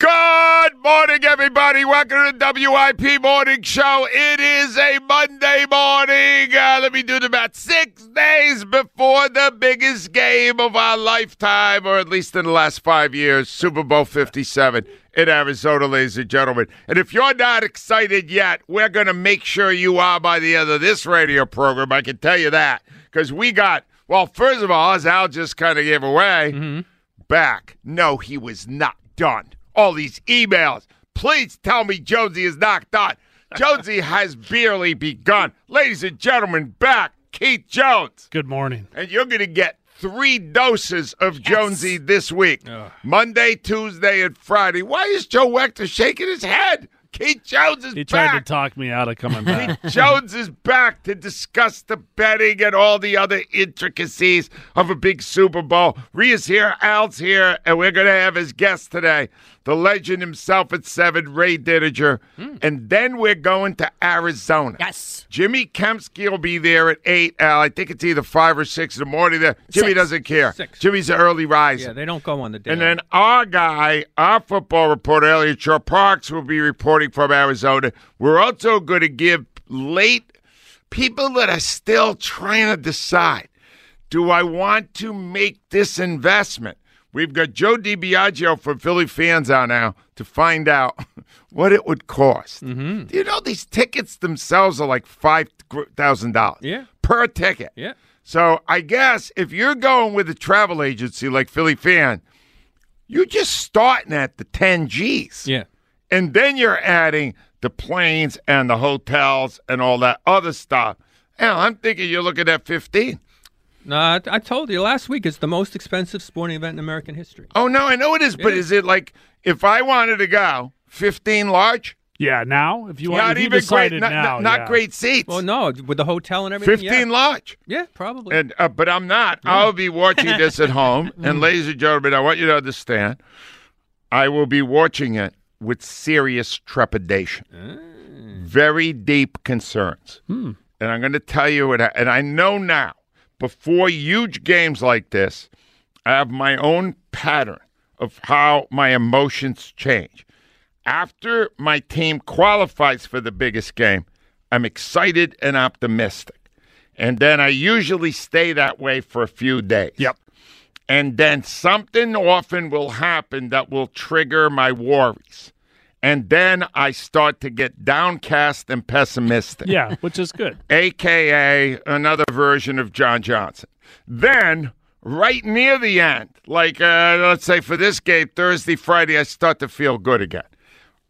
Good morning, everybody. Welcome to the WIP Morning Show. It is a Monday morning. Uh, let me do it about six days before the biggest game of our lifetime, or at least in the last five years, Super Bowl 57 in Arizona, ladies and gentlemen. And if you're not excited yet, we're going to make sure you are by the end of this radio program. I can tell you that. Because we got, well, first of all, as Al just kind of gave away, back. No, he was not done all these emails. Please tell me Jonesy is not done. Jonesy has barely begun. Ladies and gentlemen, back Keith Jones. Good morning. And you're going to get three doses of Jonesy this week Monday, Tuesday, and Friday. Why is Joe Wechter shaking his head? Keith Jones is back. He tried back. to talk me out of coming back. Jones is back to discuss the betting and all the other intricacies of a big Super Bowl. Rhea's here, Al's here, and we're going to have his guest today, the legend himself at seven, Ray Didinger. Hmm. And then we're going to Arizona. Yes. Jimmy Kempski will be there at eight. Al, I think it's either five or six in the morning. There, Jimmy Six. doesn't care. Six. Jimmy's an early riser. Yeah, they don't go on the day. And then our guy, our football reporter, Eliot Shorr-Parks, will be reporting from Arizona. We're also going to give late people that are still trying to decide do I want to make this investment? We've got Joe DiBiagio from Philly Fans on now to find out what it would cost. Mm-hmm. Do you know these tickets themselves are like $5,000 Yeah. per ticket? Yeah. So I guess if you're going with a travel agency like Philly Fan, you're just starting at the 10 G's. Yeah. And then you're adding the planes and the hotels and all that other stuff. Now I'm thinking you're looking at 15. No, I, I told you last week it's the most expensive sporting event in American history. Oh, no, I know it is, but is it like if I wanted to go 15 large? yeah, now if you want, Not if you even great, decided not, now, not, not yeah. great seats. Well, no, with the hotel and everything. 15 yeah. large. Yeah, probably. And uh, but I'm not. I'll be watching this at home. and mm. ladies and gentlemen, I want you to understand, I will be watching it with serious trepidation, ah. very deep concerns. Hmm. And I'm going to tell you what. I, and I know now, before huge games like this, I have my own pattern of how my emotions change. After my team qualifies for the biggest game, I'm excited and optimistic. And then I usually stay that way for a few days. Yep. And then something often will happen that will trigger my worries. And then I start to get downcast and pessimistic Yeah, which is good. aka another version of John Johnson. Then, right near the end, like uh, let's say for this game, Thursday, Friday, I start to feel good again.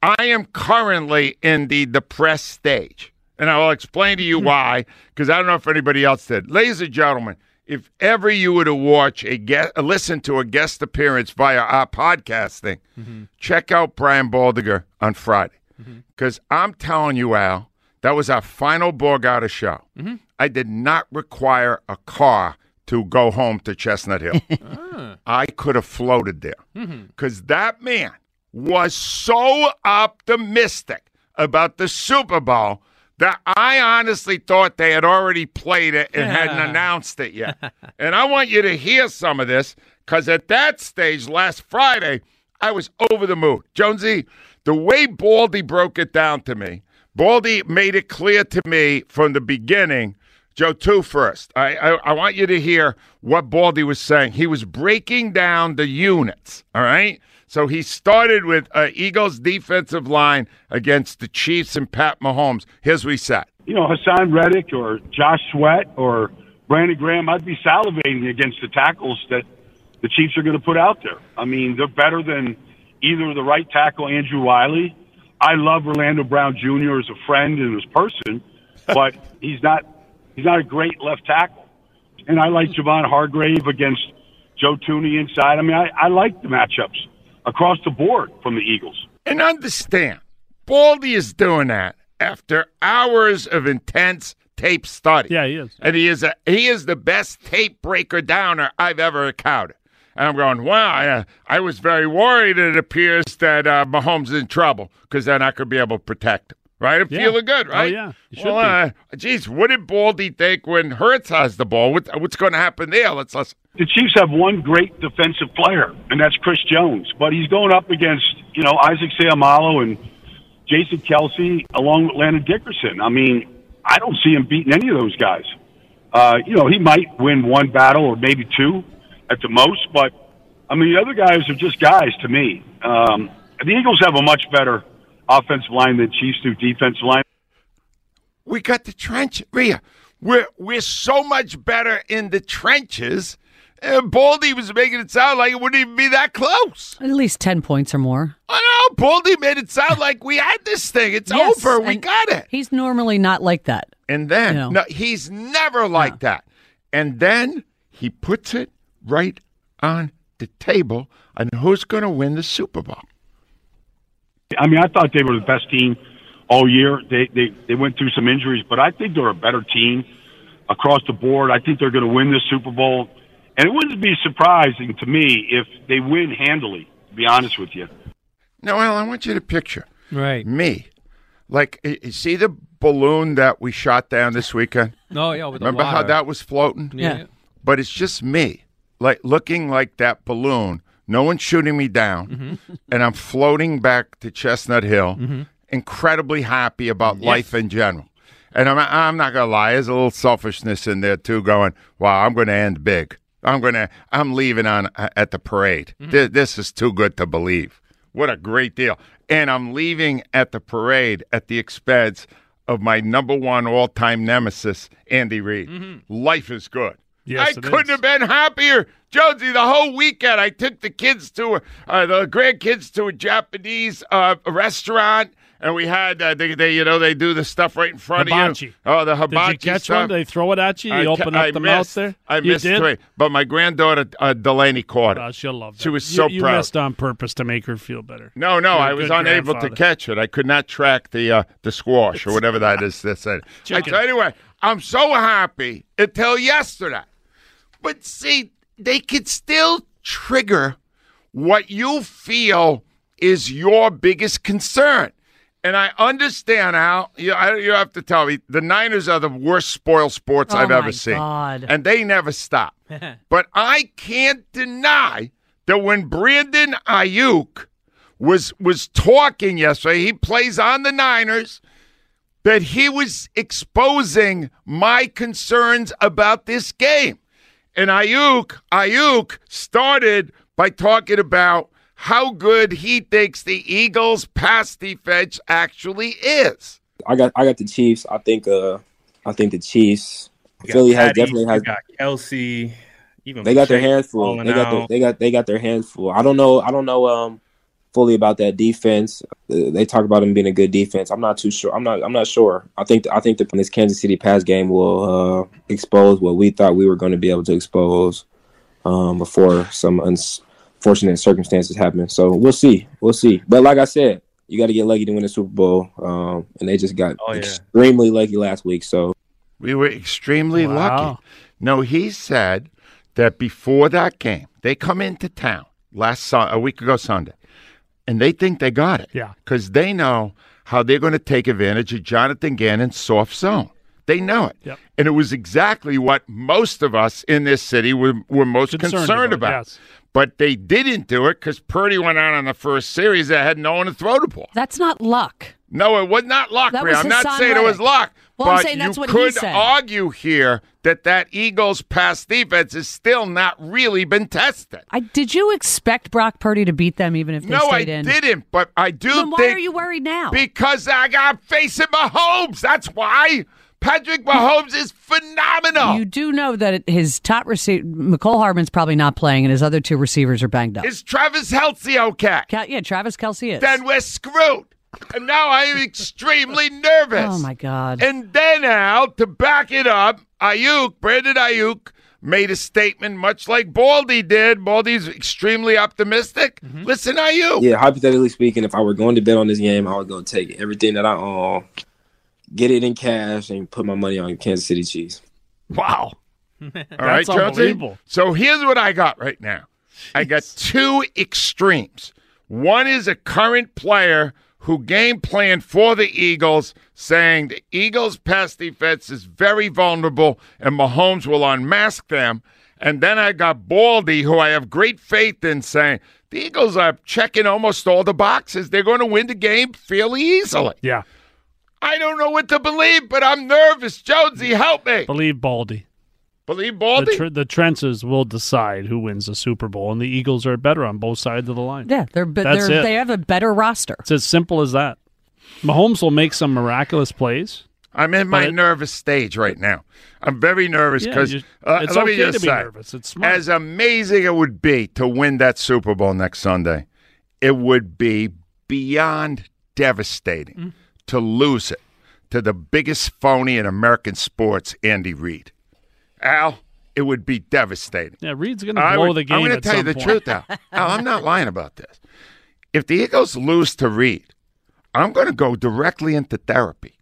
I am currently in the depressed stage, and I will explain to you why, because I don't know if anybody else did. Ladies and gentlemen, if ever you were to watch a guest, uh, listen to a guest appearance via our podcasting, mm-hmm. check out Brian Baldinger on Friday. Mm-hmm. Because I'm telling you, Al, that was our final Borgata show. Mm-hmm. I did not require a car to go home to Chestnut Hill. Ah. I could have floated there. Because that man was so optimistic about the Super Bowl that I honestly thought they had already played it and hadn't announced it yet. and I want you to hear some of this because at that stage last Friday, I was over the moon. Jonesy, the way Baldy broke it down to me, Baldy made it clear to me from the beginning Joe, two first. I, I I want you to hear what Baldy was saying. He was breaking down the units. All right. So he started with uh, Eagles defensive line against the Chiefs and Pat Mahomes. Here's what he said. You know, Haason Reddick or Josh Sweat or Brandon Graham, I'd be salivating against the tackles that the Chiefs are going to put out there. I mean, they're better than either the right tackle, Andrew Wylie. I love Orlando Brown Jr. as a friend and as a person, but he's not he's not a great left tackle. And I like Javon Hargrave against Joe Thuney inside. I mean, I, I like the matchups across the board from the Eagles. And understand, Baldy is doing that after hours of intense tape study. Yeah, he is. And he is a, he is the best tape breaker downer I've ever encountered. And I'm going, wow, I, uh, I was very worried. It appears that uh, Mahomes is in trouble because they're not going to be able to protect him. Right? I'm Yeah. feeling good, Oh, right? yeah. You should well, be. uh, geez, what did Baldy think when Hurts has the ball? What, what's going to happen there? Let's listen. The Chiefs have one great defensive player, and that's Chris Jones. But he's going up against, you know, Isaac Seumalo and Jason Kelce along with Landon Dickerson. I mean, I don't see him beating any of those guys. Uh, you know, he might win one battle or maybe two at the most, but I mean, the other guys are just guys to me. Um, the Eagles have a much better offensive line than Chiefs do defensive line. We got the trench. Rhea, we're we're so much better in the trenches. And Baldy was making it sound like it wouldn't even be that close. At least 10 points or more. I know. Baldy made it sound like we had this thing. It's Yes, over. We got it. He's normally not like that. And then, You know. no, he's never like that. And then he puts it right on the table on who's going to win the Super Bowl. I mean, I thought they were the best team all year. They they they went through some injuries, but I think they're a better team across the board. I think they're going to win the Super Bowl, and it wouldn't be surprising to me if they win handily. To be honest with you. Now, Noel, I want you to picture Right. me. Like, you see the balloon that we shot down this weekend? No, yeah. With the Remember how that was floating? Yeah. But it's just me, like looking like that balloon. No one's shooting me down, Mm-hmm. and I'm floating back to Chestnut Hill, incredibly happy about life in general. And I'm, I'm not gonna lie, there's a little selfishness in there too. Going, wow, I'm going to end big. I'm gonna, I'm leaving on at the parade. Mm-hmm. Th- this is too good to believe. What a great deal! And I'm leaving at the parade at the expense of my number one all-time nemesis, Andy Reid. Life is good. Yes, I couldn't is. have been happier. Jonesy, the whole weekend, I took the kids to, uh, the grandkids to a Japanese uh, restaurant, and we had, uh, they, they, you know, they do the stuff right in front of you. Oh, the hibachi Did you catch stuff. one? They throw it at you. You I ca- open up I the missed. mouth there. I you missed did? three, but my granddaughter uh, Delaney caught it. Oh, she'll love that. She was You- so you, proud. missed on purpose to make her feel better. No, no, You're I was unable to catch it. I could not track the uh, the squash or whatever that is. That's it. I tell I'm so happy until yesterday. But see, they could still trigger what you feel is your biggest concern. And I understand how you, I, you have to tell me the Niners are the worst spoiled sports Oh, I've ever seen, God. and they never stop. but I can't deny that when Brandon Aiyuk was was talking yesterday, he plays on the Niners that he was exposing my concerns about this game. And Aiyuk, Aiyuk started by talking about how good he thinks the Eagles' pass defense actually is. I got I got the Chiefs. I think uh I think the Chiefs. You got Philly has Patty, definitely has got Kelce. Even they got their hands full. They got their, they got they got their hands full. I don't know I don't know um fully about that defense. Uh, They talk about them being a good defense. I'm not too sure. I'm not I'm not sure. I think I think that this Kansas City pass game will uh expose what we thought we were going to be able to expose um before some unfortunate circumstances happen. So we'll see. We'll see. But like I said, you got to get lucky to win the Super Bowl. Um and they just got Oh, yeah. extremely lucky last week. So We were extremely Wow. lucky. No, he said that before that game, they come into town last Sun a week ago Sunday, and they think they got it. Yeah. because they know how they're going to take advantage of Jonathan Gannon's soft zone. They know it, Yep. and it was exactly what most of us in this city were, were most concerned, Concerned about. about, yes. But they didn't do it because Purdy went out on the first series that had no one to throw the ball. That's not luck. No, it was not luck. That Rhea. was I'm not Hassan saying it was luck, Well, I'm but saying that's you what he could said. argue here that that Eagles pass defense has still not really been tested. I, did you expect Brock Purdy to beat them even if they no, I stayed in? didn't, but I do Then why think are you worried now? because I got facing Mahomes. That's why. Patrick Mahomes is phenomenal. You do know that his top receiver, Mecole Hardman's probably not playing, and his other two receivers are banged up. Is Travis Heltsey okay? Cal- yeah, Travis Kelce is. Then we're screwed. And now I am extremely nervous. oh my God! And then, Al, to back it up, Aiyuk, Brandon Aiyuk, made a statement much like Baldy did. Baldy's extremely optimistic. Mm-hmm. Listen, Aiyuk. Yeah, hypothetically speaking, if I were going to bet on this game, I would go take everything that I own, get it in cash, and put my money on Kansas City Chiefs. Wow. All right, That's Jonesy? unbelievable. So here's what I got right now. I got two extremes. One is a current player who game planned for the Eagles, saying the Eagles' pass defense is very vulnerable and Mahomes will unmask them. And then I got Baldy, who I have great faith in, saying the Eagles are checking almost all the boxes. They're going to win the game fairly easily. Yeah. I don't know what to believe, but I'm nervous. Jonesy, help me. Believe Baldy. Believe The, tr- the trenches will decide who wins the Super Bowl, and the Eagles are better on both sides of the line. yeah, they're, but That's they're it. they have a better roster. It's as simple as that. Mahomes will make some miraculous plays. I'm in my But- nervous stage right now. I'm very nervous because you- uh, it's let me okay just to be say, nervous. It's smart. as amazing it would be to win that Super Bowl next Sunday, it would be beyond devastating Mm. to lose it to the biggest phony in American sports, Andy Reid. Al, it would be devastating. Yeah, Reid's going to blow would- the game. I'm going to tell you the point. truth, Al. Al. I'm not lying about this. If the Eagles lose to Reid, I'm going to go directly into therapy.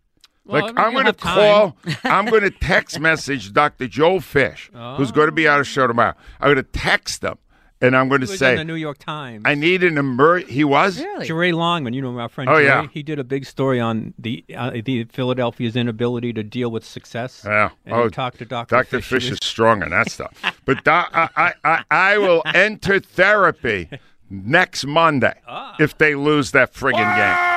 Well, like I I'm going to call, I'm going to text message Dr. Joel Fish, who's going to be out of show tomorrow. I'm going to text them, and I'm going to was say, in the New York Times. I need an emer. He was. Jere Longman, you know my friend. Oh, Jerry, yeah. he did a big story on the uh, the Philadelphia's inability to deal with success. Yeah. and oh, he talked to Doctor Dr. Fish is strong on that stuff. But do- I, I, I, I will enter therapy next Monday Ah. if they lose that friggin' game.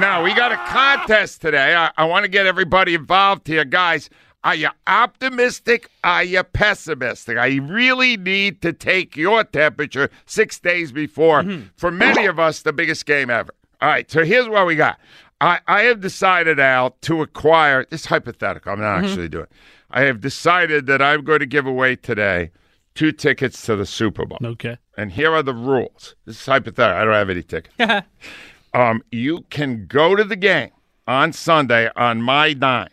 Now, we got a contest today. I, I want to get everybody involved here. Guys, are you optimistic? Are you pessimistic? I really need to take your temperature six days before, for many of us, the biggest game ever. All right, so here's what we got. I, I have decided, Al, to acquire this hypothetical. I'm not Mhm. actually doing it. I have decided that I'm going to give away today two tickets to the Super Bowl. Okay. And here are the rules. This is hypothetical. I don't have any tickets. um, you can go to the game on Sunday on my dime,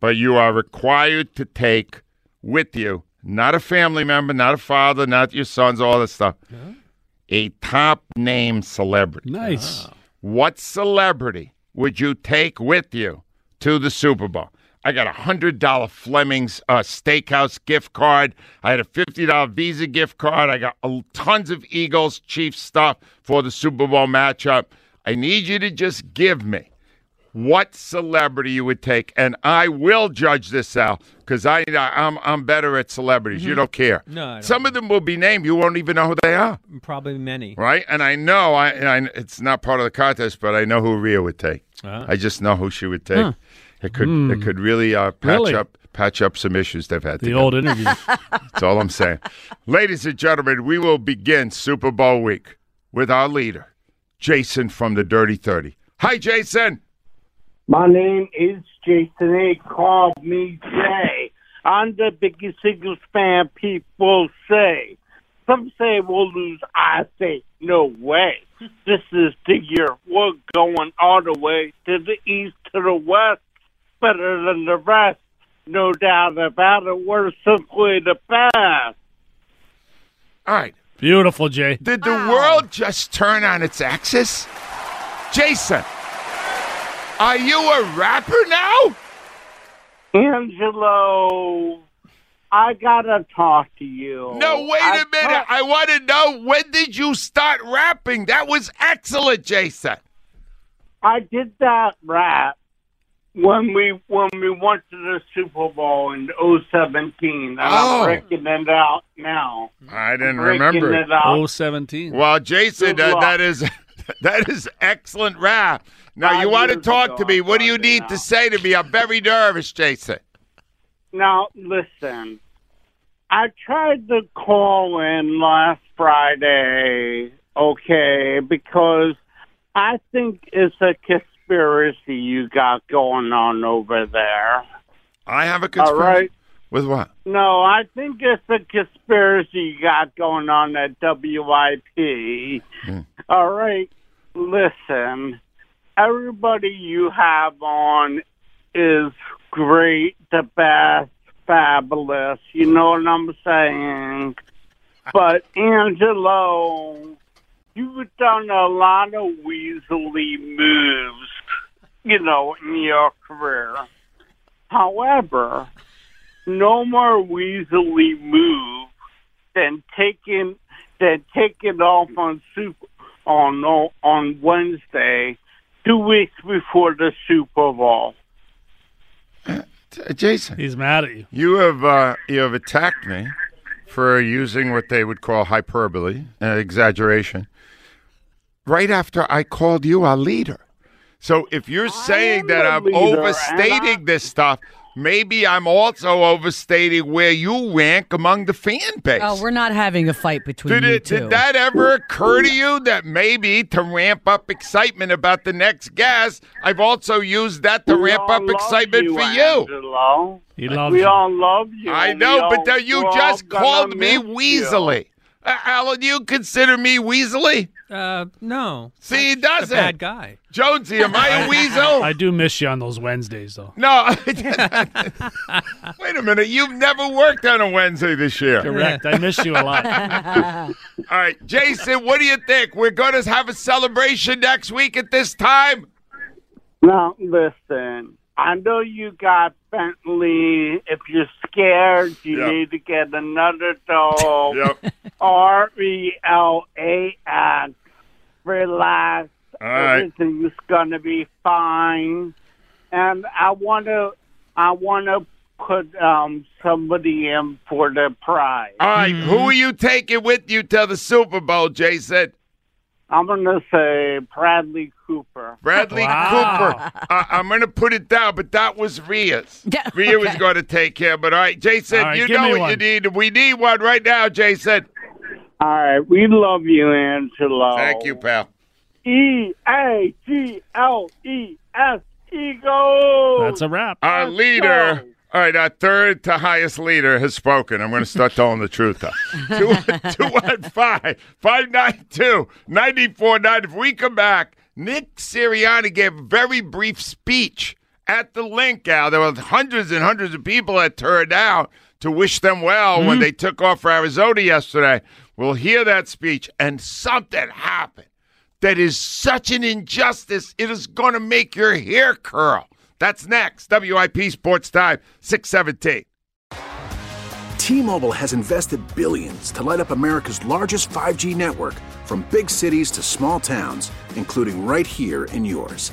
but you are required to take with you not a family member, not a father, not your sons, all this stuff, a top name celebrity. Nice. What celebrity would you take with you to the Super Bowl? I got a hundred dollar Fleming's uh, Steakhouse gift card. I had a fifty dollar Visa gift card. I got uh, tons of Eagles Chiefs stuff for the Super Bowl matchup. I need you to just give me what celebrity you would take, and I will judge this out because I I'm I'm better at celebrities. You Mhm. don't care. No, I don't. some of them will be named. You won't even know who they are. Probably many. Right, and I know I, I it's not part of the contest, but I know who Rhea would take. Ah. I just know who she would take. Huh. It could Hmm. it could really uh, patch Really? up patch up some issues they've had. The together. old interview. That's all I'm saying. Ladies and gentlemen, we will begin Super Bowl week with our leader, Jason from the Dirty Thirty. Hi, Jason. My name is Jason. They call me Jay. I'm the biggest Eagles fan people say. Some say we'll lose. I say no way. This is the year we're going all the way to the east, to the west. Better than the rest. No doubt about it. We're simply the best. All right. Beautiful, Jay. Did the world just turn on its axis? Jason, are you a rapper now? Angelo, I gotta talk to you. No, wait I a minute. I want to know when did you start rapping? That was excellent, Jason. I did that rap when we when we went to the Super Bowl in 017. And Oh. I'm breaking it out now. I didn't remember it out. Oh, 17. Well, Jason, Good uh, that, luck. that is That is excellent rap. Now you want to talk ago, to me? What do you need out. to say to me? I'm very nervous, Jason. Now, listen. I tried to call in last Friday, okay, because I think it's a conspiracy you got going on over there. I have a conspiracy. right. With what? No, I think it's a conspiracy you got going on at WIP. Hmm. All right, listen. Everybody you have on is great, the best, fabulous. You know what I'm saying? But Angelo, you've done a lot of weaselly moves, you know, in your career. However, no more weaselly move than taking than taking off on super on on Wednesday, two weeks before the Super Bowl. Uh, Jason, he's mad at you. You have uh, you have attacked me for using what they would call hyperbole, uh, exaggeration. Right after I called you a leader. So if you're saying that I'm leader, and overstating this stuff, maybe I'm also overstating where you rank among the fan base. Oh, we're not having a fight between Did you it? two. Did that ever occur to you that maybe to ramp up excitement about the next guest, I've also used that to We ramp up excitement you, for you? He loves we you. all love you. I know, but all- you just called me miss you. Uh, Alan, do you consider me Weaselly? Uh, no. See, he doesn't. bad guy. Jonesy, am I a weasel? I do miss you on those Wednesdays, though. No. Wait a minute. You've never worked on a Wednesday this year. Correct. I miss you a lot. All right, Jason, what do you think? We're going to have a celebration next week at this time? Now, listen. I know you got Bentley. If you're scared, you Yep. need to get another dog. Yep. R E L A X. Relax. All right. Everything's gonna be fine. And I wanna, I wanna put um somebody in for the prize. All right, who are you taking with you to the Super Bowl, Jason? I'm gonna say Bradley Cooper. Bradley Wow. Cooper. Uh, I'm going to put it down, but that was Rhea's. Yeah, Rhea was going to take care. But all right, Jason, All right, you know what one. you need. We need one right now, Jason. All right, we love you, Angelo. Thank you, pal. E A G L E S Eagles. That's a wrap. Our Let's leader, go. all right, our third to highest leader has spoken. I'm going to start telling the truth, though. 215 592 9490. If we come back, Nick Sirianni gave a very brief speech at the link out. There were hundreds and hundreds of people that turned out to wish them well when mm-hmm. they took off for Arizona yesterday. We'll hear that speech, and something happened that is such an injustice, it is going to make your hair curl. That's next. WIP Sports Time, 617. T-Mobile has invested billions to light up America's largest 5G network from big cities to small towns, including right here in yours.